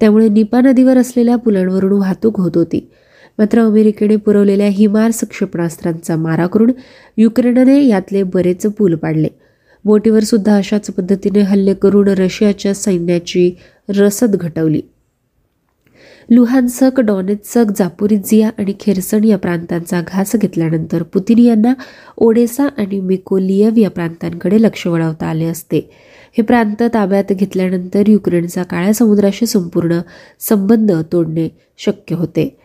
Speaker 2: त्यामुळे निपा नदीवर असलेल्या पुलांवरून वाहतूक होत होती. मात्र अमेरिकेने पुरवलेल्या हिमार्स क्षेपणास्त्रांचा मारा करून युक्रेनने यातले बरेच पूल पाडले. बोटीवर सुद्धा अशाच पद्धतीने हल्ले करून रशियाच्या सैन्याची रसद घटवली. लुहानसक डॉनेत्सक जापुरिझिया आणि खेरसन या प्रांतांचा घास घेतल्यानंतर पुतिन यांना ओडेसा आणि मिकोलियव या प्रांतांकडे लक्ष वळवता आले असते. हे प्रांत ताब्यात घेतल्यानंतर युक्रेनचा काळ्या समुद्राशी संपूर्ण संबंध तोडणे शक्य होते.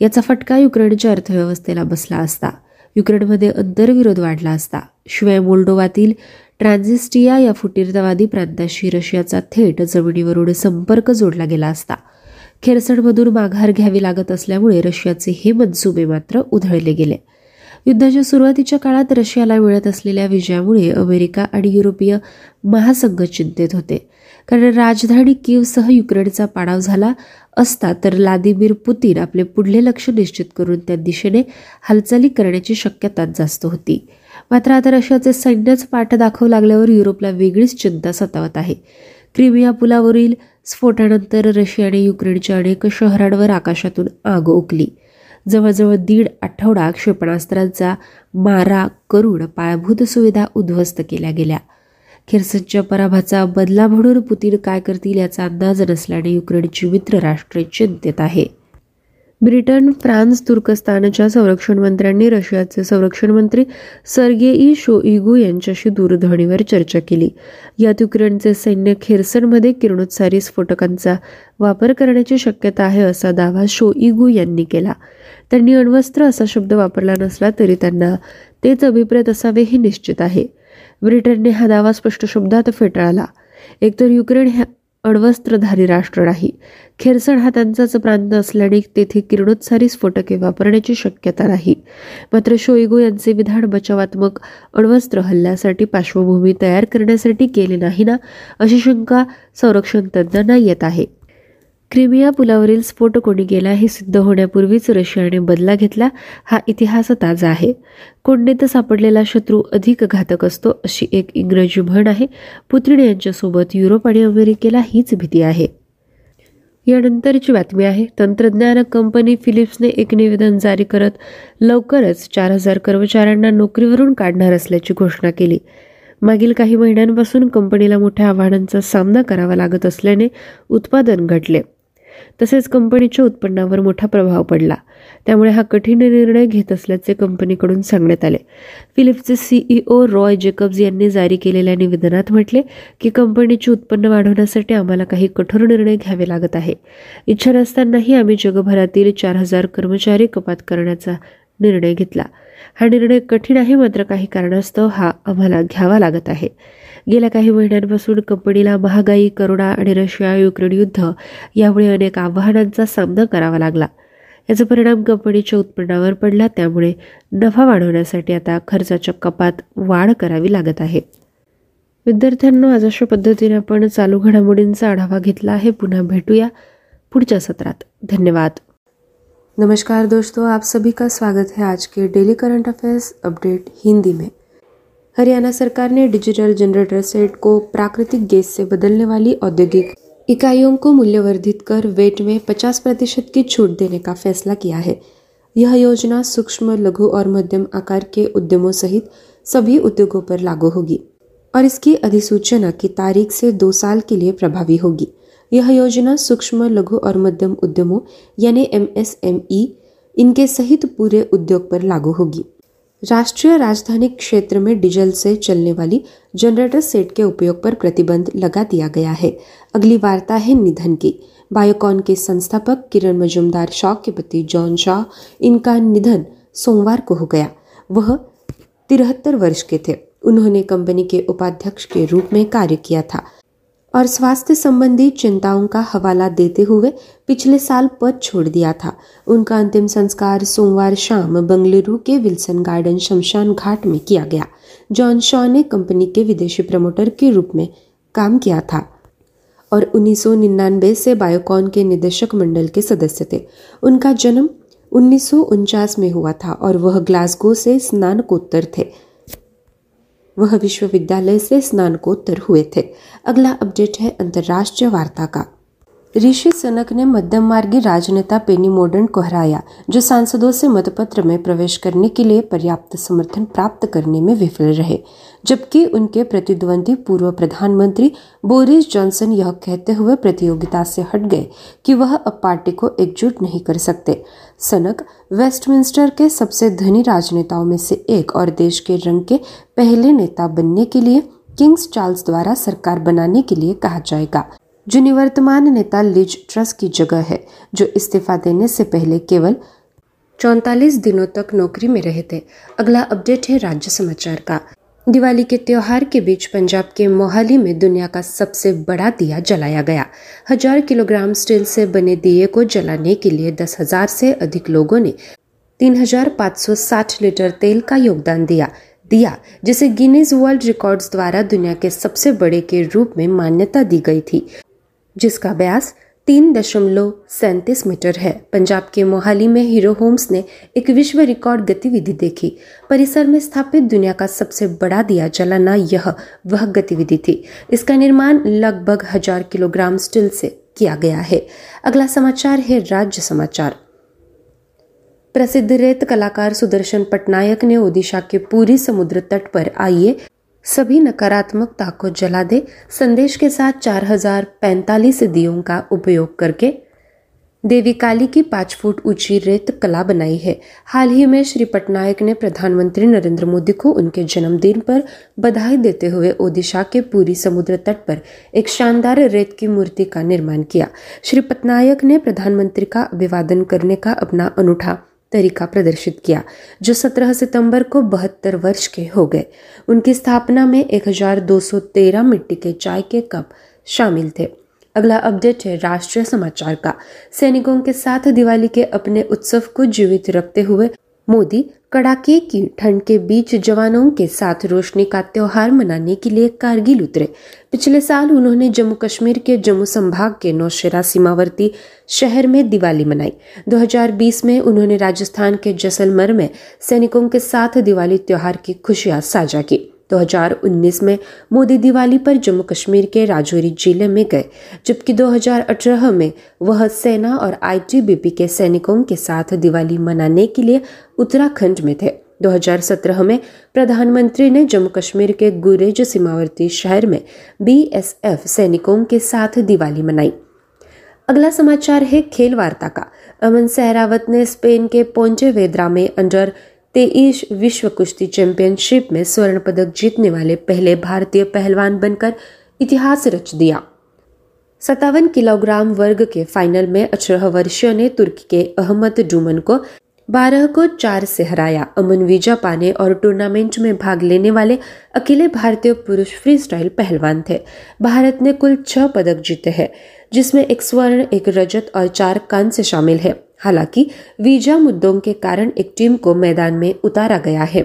Speaker 2: याचा फटका युक्रेनच्या अर्थव्यवस्थेला बसला असता. युक्रेनमध्ये अंतर्विरोध वाढला असता. शिवाय मोल्डोवातील ट्रान्झिस्टिया या फुटीरतावादी प्रांताशी रशियाचा थेट जमिनीवरून संपर्क जोडला गेला असता. खेरसडमधून माघार घ्यावी लागत असल्यामुळे रशियाचे हे मनसुबे मात्र उधळले गेले. युद्धाच्या सुरुवातीच्या काळात रशियाला मिळत असलेल्या विजयामुळे अमेरिका आणि युरोपीय महासंघ चिंतेत होते. कारण राजधानी किवसह युक्रेनचा पाडाव झाला असता तर व्लादिमीर पुतीन आपले पुढले लक्ष निश्चित करून त्या दिशेने हालचाली करण्याची शक्यता जास्त होती. मात्र आता रशियाचे सैन्यच पाठ दाखवू लागल्यावर युरोपला वेगळीच चिंता सतावत आहे. क्रिमिया पुलावरील स्फोटानंतर रशियाने युक्रेनच्या अनेक शहरांवर आकाशातून आग ओकली जवळजवळ दीड आठवडा क्षेपणास्त्रांचा मारा करून पायाभूत सुविधा उद्ध्वस्त केल्या गेल्या. खिरसनच्या पराभाचा बदला म्हणून पुतीन काय करतील याचा अंदाज नसल्याने युक्रेनची मित्र राष्ट्रे चिंतेत आहे. ब्रिटन फ्रान्स तुर्कस्तानच्या संरक्षण मंत्र्यांनी रशियाचे संरक्षण मंत्री सर्गेई शोइगू यांच्याशी दूरध्वनीवर चर्चा केली. यात युक्रेनचे सैन्य खेरसनमध्ये किरणोत्सारी स्फोटकांचा वापर करण्याची शक्यता आहे असा दावा शोइगू यांनी केला. त्यांनी अण्वस्त्र असा शब्द वापरला नसला तरी त्यांना तेच अभिप्रेत असावे हे निश्चित आहे. ब्रिटनने हा दावा स्पष्ट शब्दात फेटाळला. एकतर युक्रेन ह्या अण्वस्त्रधारी राष्ट्र नाही. खेरसण हा त्यांचाच प्रांत असल्याने तेथे किरणोत्सारी स्फोटके वापरण्याची शक्यता नाही. मात्र शोईगो यांचे विधान बचावात्मक अण्वस्त्र हल्ल्यासाठी पार्श्वभूमी तयार करण्यासाठी केले नाही ना अशी शंका संरक्षण तज्ज्ञांना येत आहे. क्रिमिया पुलावरील स्फोट कोणी गेला हे सिद्ध होण्यापूर्वीच रशियाने बदला घेतला हा इतिहास ताजा आहे. कोंडीत सापडलेला शत्रू अधिक घातक असतो अशी एक इंग्रजी म्हण आहे. पुत्रिण यांच्यासोबत युरोप आणि अमेरिकेला हीच भीती आहे. यानंतरची बातमी आहे. तंत्रज्ञान कंपनी फिलिप्सने एक निवेदन जारी करत लवकरच चार हजार कर्मचाऱ्यांना नोकरीवरून काढणार असल्याची घोषणा केली. मागील काही महिन्यांपासून कंपनीला मोठ्या आव्हानांचा सामना करावा लागत असल्याने उत्पादन घटले. तसेच कंपनीच्या उत्पन्नावर मोठा प्रभाव पडला.
Speaker 4: त्यामुळे हा कठीण निर्णय घेत असल्याचे कंपनीकडून सांगण्यात आले. फिलिप्सचे सीईओ रॉय जेकब्स यांनी जारी केलेल्या निवेदनात म्हटले की कंपनीचे उत्पन्न वाढवण्यासाठी आम्हाला काही कठोर निर्णय घ्यावे लागत आहे. इच्छा नसतानाही आम्ही जगभरातील चार हजार कर्मचारी कपात करण्याचा निर्णय घेतला. हा निर्णय कठीण आहे मात्र काही कारणास्तव हा आम्हाला घ्यावा लागत आहे. गेल्या काही महिन्यांपासून कंपनीला महागाई करोना आणि रशिया युक्रेन युद्ध यामुळे अनेक आव्हानांचा सामना करावा लागला. याचा परिणाम कंपनीच्या उत्पन्नावर पडला त्यामुळे नफा वाढवण्यासाठी आता खर्चाच्या कपात वाढ करावी लागत आहे. विद्यार्थ्यांना आज अशा पद्धतीने आपण चालू घडामोडींचा आढावा घेतला आहे. पुन्हा भेटूया पुढच्या सत्रात. धन्यवाद.
Speaker 2: नमस्कार दोस्तों आप सभी का स्वागत है आज के daily current affairs update Hindi में. हरियाणा सरकार ने डिजिटल जनरेटर सेट को प्राकृतिक गैस से बदलने वाली औद्योगिक इकाइयों को मूल्यवर्धित कर वेट में 50 प्रतिशत की छूट देने का फैसला किया है। यह योजना सूक्ष्म, लघु और मध्यम आकार के उद्यमों सहित सभी उद्योगों पर लागू होगी और इसकी अधिसूचना की तारीख से दो साल के लिए प्रभावी होगी। यह योजना सूक्ष्म, लघु और मध्यम उद्यमों, यानी एमएसएमई इनके सहित पूरे उद्योग पर लागू होगी। राष्ट्रीय राजधानी क्षेत्र में डीजल से चलने वाली जनरेटर सेट के उपयोग पर प्रतिबंध लगा दिया गया है। अगली वार्ता है निधन की। बायोकॉन के संस्थापक किरण मजुमदार शॉ के पति जॉन शॉ, इनका निधन सोमवार को हो गया। वह तिहत्तर वर्ष के थे। उन्होंने कंपनी के उपाध्यक्ष के रूप में कार्य किया था। और स्वास्थ्य संबंधी चिंताओं का हवाला देते हुए पिछले साल पद छोड़ दिया था। उनका अंतिम संस्कार सोमवार शाम बंगलुरु के विल्सन गार्डन शमशान घाट में किया गया, जॉन शॉ ने कंपनी के विदेशी प्रमोटर के रूप में काम किया था और उन्नीस सौ निन्यानबे से बायोकॉन के निदेशक मंडल के सदस्य थे। उनका जन्म उन्नीस सौ उनचास में हुआ था और वह ग्लासगो से स्नानकोत्तर थे। वह विश्वविद्यालय से स्नानकोत्तर हुए थे। अगला अपडेट है अंतर्राष्ट्रीय वार्ता का। ऋषि सनक ने मध्यम मार्गी राजनेता पेनी मोडन को हराया, जो सांसदों से मतपत्र में प्रवेश करने के लिए पर्याप्त समर्थन प्राप्त करने में विफल रहे, जबकि उनके प्रतिद्वंदी पूर्व प्रधानमंत्री बोरिस जॉनसन यह कहते हुए प्रतियोगिता से हट गए कि वह अब पार्टी को एकजुट नहीं कर सकते। सनक वेस्टमिंस्टर के सबसे धनी राजनेताओं में से एक और देश के रंग के पहले नेता बनने के लिए किंग्स चार्ल्स द्वारा सरकार बनाने के लिए कहा जाएगा। जो निवर्तमान नेता लिज ट्रस की जगह है, जो इस्तीफा देने से पहले केवल चौतालीस दिनों तक नौकरी में रहे थे। अगला अपडेट है राज्य समाचार का। दिवाली के त्योहार के बीच पंजाब के मोहाली में दुनिया का सबसे बड़ा दिया जलाया गया। हज़ार किलोग्राम स्टील से बने दिए को जलाने के लिए दस हज़ार से अधिक लोगों ने तीन हज़ार पाँच सौ साठ लीटर तेल का योगदान दिया। दिया, जिसे गिनीज वर्ल्ड रिकॉर्ड्स द्वारा दुनिया के सबसे बड़े के रूप में मान्यता दी गई थी। जिसका ब्यास तीन दशमलव सैंतीस मीटर है। पंजाब के मोहाली में हीरो होम्स ने एक विश्व रिकॉर्ड गतिविधि देखी। परिसर में स्थापित दुनिया का सबसे बड़ा दिया जलाना यह वह गतिविधि थी। इसका निर्माण लगभग हज़ार किलोग्राम स्टील से किया गया है। अगला समाचार है राज्य समाचार। प्रसिद्ध रेत कलाकार सुदर्शन पटनायक ने ओडिशा के पूरी समुद्र तट पर आइए सभी नकारात्मकता को जला दे, संदेश के साथ चार हज़ार पैंतालीस दियों का उपयोग करके। देवी काली की पाँच फुट ऊँची रेत कला बनाई है। हाल ही में श्री पटनायक ने प्रधानमंत्री नरेंद्र मोदी को उनके जन्मदिन पर बधाई देते हुए ओडिशा के पूरी समुद्र तट पर एक शानदार रेत की मूर्ति का निर्माण किया। श्री पटनायक ने प्रधानमंत्री का अभिवादन करने का अपना अनूठा तरीका प्रदर्शित किया, जो 17 सितंबर को बहत्तर वर्ष के हो गए। उनकी स्थापना में 1213 मिट्टी के चाय के कप शामिल थे। अगला अपडेट है राष्ट्रीय समाचार का। सैनिकों के साथ दिवाली के अपने उत्सव को जीवित रखते हुए मोदी कड़ाके की ठंड के बीच जवानों के साथ रोशनी का त्योहार मनाने के लिए कारगिल उतरे। पिछले साल उन्होंने जम्मू कश्मीर के जम्मू संभाग के नौशेरा सीमावर्ती शहर में दिवाली मनाई। 2020 में उन्होंने राजस्थान के जैसलमर में सैनिकों के साथ दिवाली त्योहार की खुशियाँ साझा की। 2019 में मोदी दिवाली पर जम्मू कश्मीर के राजौरी ज़िले में गए, जबकि 2018 में वह सेना और आईटीबीपी के सैनिकों के साथ दिवाली मनाने के लिए उत्तराखंड में थे। 2017 में प्रधानमंत्री ने जम्मू कश्मीर के गुरेज सीमावर्ती शहर में बीएसएफ सैनिकों के साथ दिवाली मनाई। अगला समाचार है खेल वार्ता का। अमन सहरावत ने स्पेन के पोंचे वेद्रा में अंडर तेईस विश्व कुश्ती चैंपियनशिप में स्वर्ण पदक जीतने वाले पहले भारतीय पहलवान बनकर इतिहास रच दिया। सत्तावन किलोग्राम वर्ग के फाइनल में अठारह वर्षीय ने तुर्की के अहमद डूमन को बारह को चार से हराया। अमन वीज़ा पाने और टूर्नामेंट में भाग लेने वाले अकेले भारतीय पुरुष फ्री स्टाइल पहलवान थे। भारत ने कुल छह पदक जीते हैं, जिसमें एक स्वर्ण, एक रजत और चार कांस्य शामिल है। हालाँकि, वीज़ा मुद्दों के कारण एक टीम को मैदान में उतारा गया है।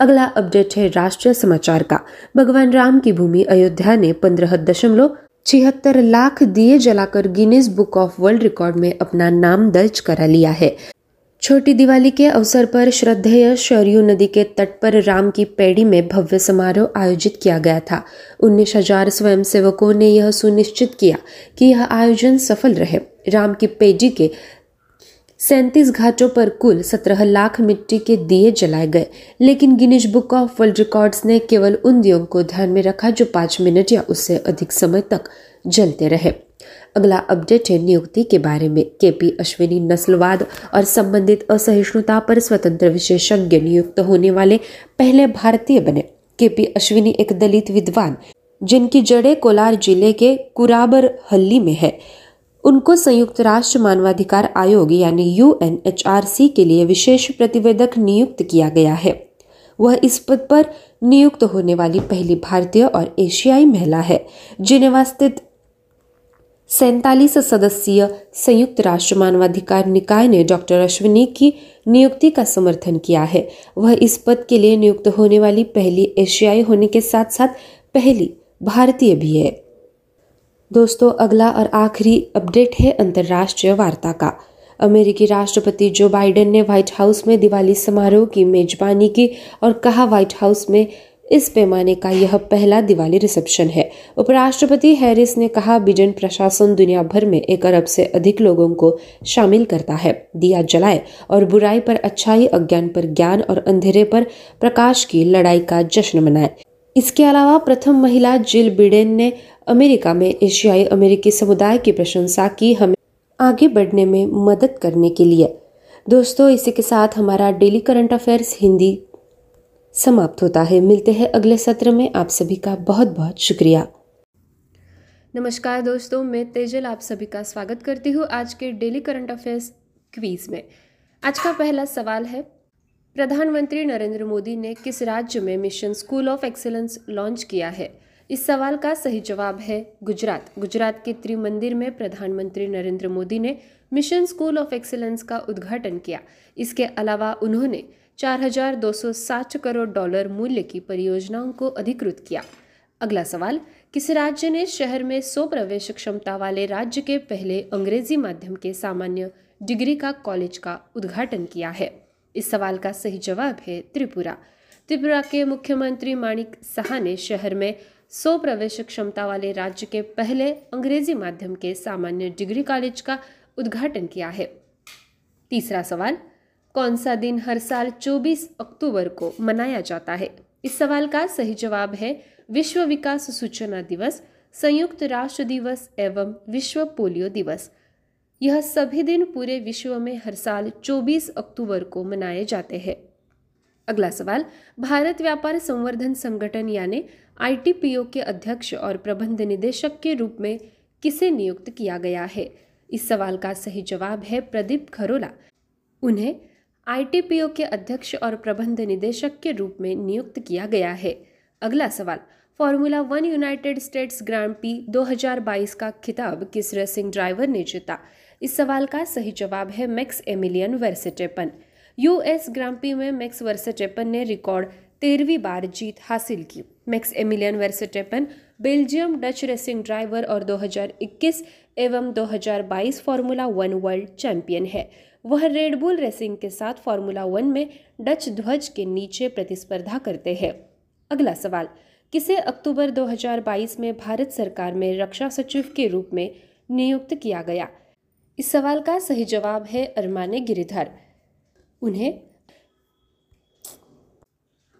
Speaker 2: अगला अपडेट है राष्ट्रीय समाचार का। भगवान राम की भूमि अयोध्या ने पंद्रह दशमलव छिहत्तर लाख दिए जलाकर Guinness Book of World Record में अपना नाम दर्ज करा लिया है। छोटी दिवाली के अवसर पर श्रद्धेय शरयू नदी के तट पर राम की पैड़ी में भव्य समारोह आयोजित किया गया था। उन्नीस हज़ार स्वयंसेवकों ने यह सुनिश्चित किया कि यह आयोजन सफल रहे। राम की पेड़ी के सैंतीस घाटों पर कुल सत्रह लाख मिट्टी के दिए जलाए गए। लेकिन Guinness Book of World Records ने केवल उन दियों को ध्यान में रखा जो पाँच मिनट या उससे अधिक समय तक जलते रहे। अगला अपडेट है नियुक्ति के बारे में। केपी अश्विनी नस्लवाद और संबंधित असहिष्णुता पर स्वतंत्र विशेषज्ञ नियुक्त होने वाले पहले भारतीय बने। केपी अश्विनी एक दलित विद्वान, जिनकी जड़ें कोलार ज़िले के कुराबर हल्ली में है। उनको संयुक्त राष्ट्र मानवाधिकार आयोग यानी यूएनएचआरसी के लिए विशेष प्रतिवेदक नियुक्त किया गया है। वह इस पद पर नियुक्त होने वाली पहली भारतीय और एशियाई महिला है जिनेवा स्थित सैतालीस सदस्यीय संयुक्त राष्ट्र मानवाधिकार निकाय ने डॉक्टर अश्विनी की नियुक्ति का समर्थन किया है। वह इस पद के लिए नियुक्त होने वाली पहली एशियाई होने के साथ साथ पहली भारतीय भी है। दोस्तों, अगला और आखिरी अपडेट है अंतर्राष्ट्रीय वार्ता का। अमेरिकी राष्ट्रपति जो बाइडेन ने व्हाइट हाउस में दिवाली समारोह की मेजबानी की और कहा व्हाइट हाउस में इस पैमाने का यह पहला दिवाली रिसेप्शन है। उपराष्ट्रपति हैरिस ने कहा बिजन प्रशासन दुनिया भर में एक अरब से अधिक लोगों को शामिल करता है। दिया जलाए और बुराई पर अच्छाई, अज्ञान पर ज्ञान और अंधेरे पर प्रकाश की लड़ाई का जश्न मनाए। इसके अलावा प्रथम महिला जिल बिडेन ने अमेरिका में एशियाई अमेरिकी समुदाय की प्रशंसा की हमें आगे बढ़ने में मदद करने के लिए। दोस्तों, इसी के साथ हमारा डेली करंट अफेयर्स हिंदी समाप्त होता है। मिलते हैं अगले सत्र में। आप सभी का बहुत बहुत शुक्रिया।
Speaker 3: नमस्कार दोस्तों, मैं तेजल आप सभी का स्वागत करती हूँ आज के डेली करंट अफेयर्स क्वीज में। आज का पहला सवाल है प्रधानमंत्री नरेंद्र मोदी ने किस राज्य में Mission School of Excellence launch KIA है? इस सवाल का सही जवाब है गुजरात। गुजरात के त्रिमंदिर में प्रधानमंत्री नरेंद्र मोदी ने मिशन स्कूल ऑफ़ एक्सीलेंस का उद्घाटन किया। इसके अलावा उन्होंने 4,260 करोड़ डॉलर मूल्य की परियोजनाओं को अधिकृत किया। अगला सवाल किस राज्य ने शहर में 100 प्रवेश क्षमता वाले राज्य के पहले अंग्रेज़ी माध्यम के सामान्य डिग्री का कॉलेज का उद्घाटन किया है? इस सवाल का सही जवाब है त्रिपुरा। त्रिपुरा के मुख्यमंत्री माणिक साहा ने शहर में 100 प्रवेश क्षमता वाले राज्य के पहले अंग्रेज़ी माध्यम के सामान्य डिग्री कॉलेज का उद्घाटन किया है। तीसरा सवाल, कौन सा दिन हर साल 24 अक्टूबर को मनाया जाता है? इस सवाल का सही जवाब है विश्व विकास सूचना दिवस, संयुक्त राष्ट्र दिवस एवं विश्व पोलियो दिवस। यह सभी दिन पूरे विश्व में हर साल 24 अक्टूबर को मनाए जाते हैं। अगला सवाल, भारत व्यापार संवर्धन संगठन यानी आईटीपीओ के अध्यक्ष और प्रबंध निदेशक के रूप में किसे नियुक्त किया गया है? इस सवाल का सही जवाब है प्रदीप खरोला। उन्हें आईटीपीओ के अध्यक्ष और प्रबंध निदेशक के रूप में नियुक्त किया गया है। अगला सवाल, Formula One United States Grand P 2022 का खिताब किस रेसिंग ड्राइवर ने जीता? इस सवाल का सही जवाब है Max Emilian Verstappen. US Grand P में मैक्स वर्सेटेपन ने रिकॉर्ड तेरहवीं बार जीत हासिल की। Max Emilian Verstappen Belgium Dutch racing driver और 2021 एवं 2022 फार्मूला वन वर्ल्ड चैंपियन है। वह रेडबुल रेसिंग के साथ फार्मूला वन में डच ध्वज के नीचे प्रतिस्पर्धा करते हैं। अगला सवाल, किसे अक्टूबर 2022 में भारत सरकार में रक्षा सचिव के रूप में नियुक्त किया गया? इस सवाल का सही जवाब है अरमाने गिरिधर। उन्हें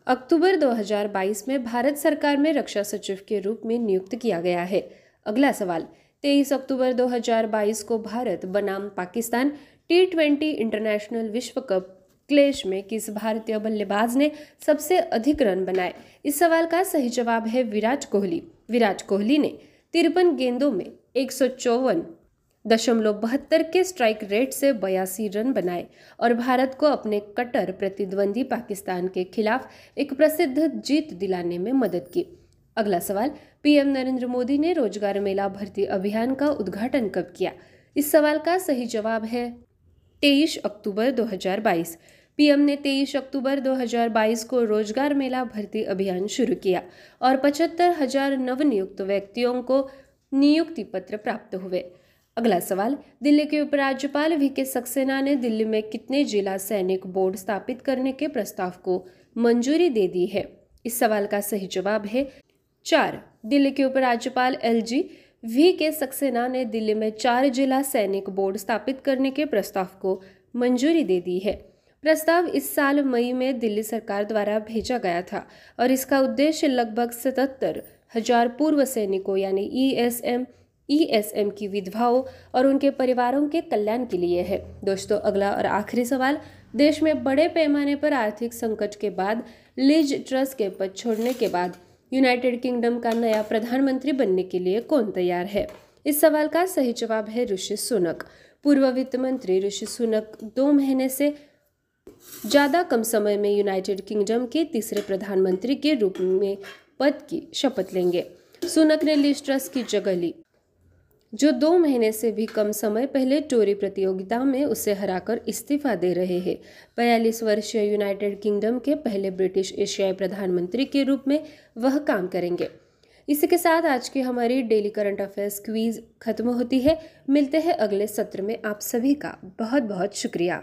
Speaker 3: अक्टूबर 2022 में भारत सरकार में रक्षा सचिव के रूप में नियुक्त किया गया है। अगला सवाल,
Speaker 2: तेईस अक्टूबर 2022 को भारत, बनाम पाकिस्तान, टी ट्वेंटी इंटरनेशनल विश्व कप क्लेश में किस भारतीय बल्लेबाज ने सबसे अधिक रन बनाए? इस सवाल का सही जवाब है विराट कोहली। विराट कोहली ने तिरपन गेंदों में एक सौ चौवन दशमलव बहत्तर के स्ट्राइक रेट से बयासी रन बनाए और भारत को अपने कट्टर प्रतिद्वंदी पाकिस्तान के खिलाफ एक प्रसिद्ध जीत दिलाने में मदद की। अगला सवाल, पीएम नरेंद्र मोदी ने रोज़गार मेला भर्ती अभियान का उद्घाटन कब किया? इस सवाल का सही जवाब है तेईस अक्टूबर 2022 पीएम ने 23 अक्टूबर 2022 को रोज़गार मेला भर्ती अभियान शुरू किया और पचहत्तर हज़ार नवनियुक्त व्यक्तियों को नियुक्ति पत्र प्राप्त हुए। अगला सवाल, दिल्ली के उपराज्यपाल वी के सक्सेना ने दिल्ली में कितने जिला सैनिक बोर्ड स्थापित करने के प्रस्ताव को मंजूरी दे दी है? इस सवाल का सही जवाब है चार। दिल्ली के उपराज्यपाल L G V K Saxena ने दिल्ली में चार जिला सैनिक बोर्ड स्थापित करने के प्रस्ताव को मंजूरी दे दी है। प्रस्ताव इस साल मई में दिल्ली सरकार द्वारा भेजा गया था और इसका उद्देश्य लगभग सतहत्तर हज़ार पूर्व सैनिकों, यानी ई एस एम ईएसएम की विधवाओं और उनके परिवारों के कल्याण के लिए है। दोस्तों, अगला और आखिरी सवाल, देश में बड़े पैमाने पर आर्थिक संकट के बाद, लिज ट्रस्ट के पद छोड़ने के बाद, यूनाइटेड किंगडम का नया प्रधानमंत्री बनने के लिए कौन तैयार है? इस सवाल का सही जवाब है ऋषि सुनक। पूर्व वित्त मंत्री ऋषि सुनक दो महीने से ज़्यादा कम समय में यूनाइटेड किंगडम के तीसरे प्रधानमंत्री के रूप में पद की शपथ लेंगे। सुनक ने लिज ट्रस्ट की जगह ली। जो दो महीने से भी कम समय पहले टोरी प्रतियोगिता में उसे हराकर इस्तीफा दे रहे हैं। बयालीस वर्षीय यूनाइटेड किंगडम के पहले ब्रिटिश एशियाई प्रधानमंत्री के रूप में वह काम करेंगे। इसी के साथ आज की हमारी डेली करंट अफेयर्स क्वीज खत्म होती है। मिलते हैं अगले सत्र में। आप सभी का बहुत बहुत शुक्रिया।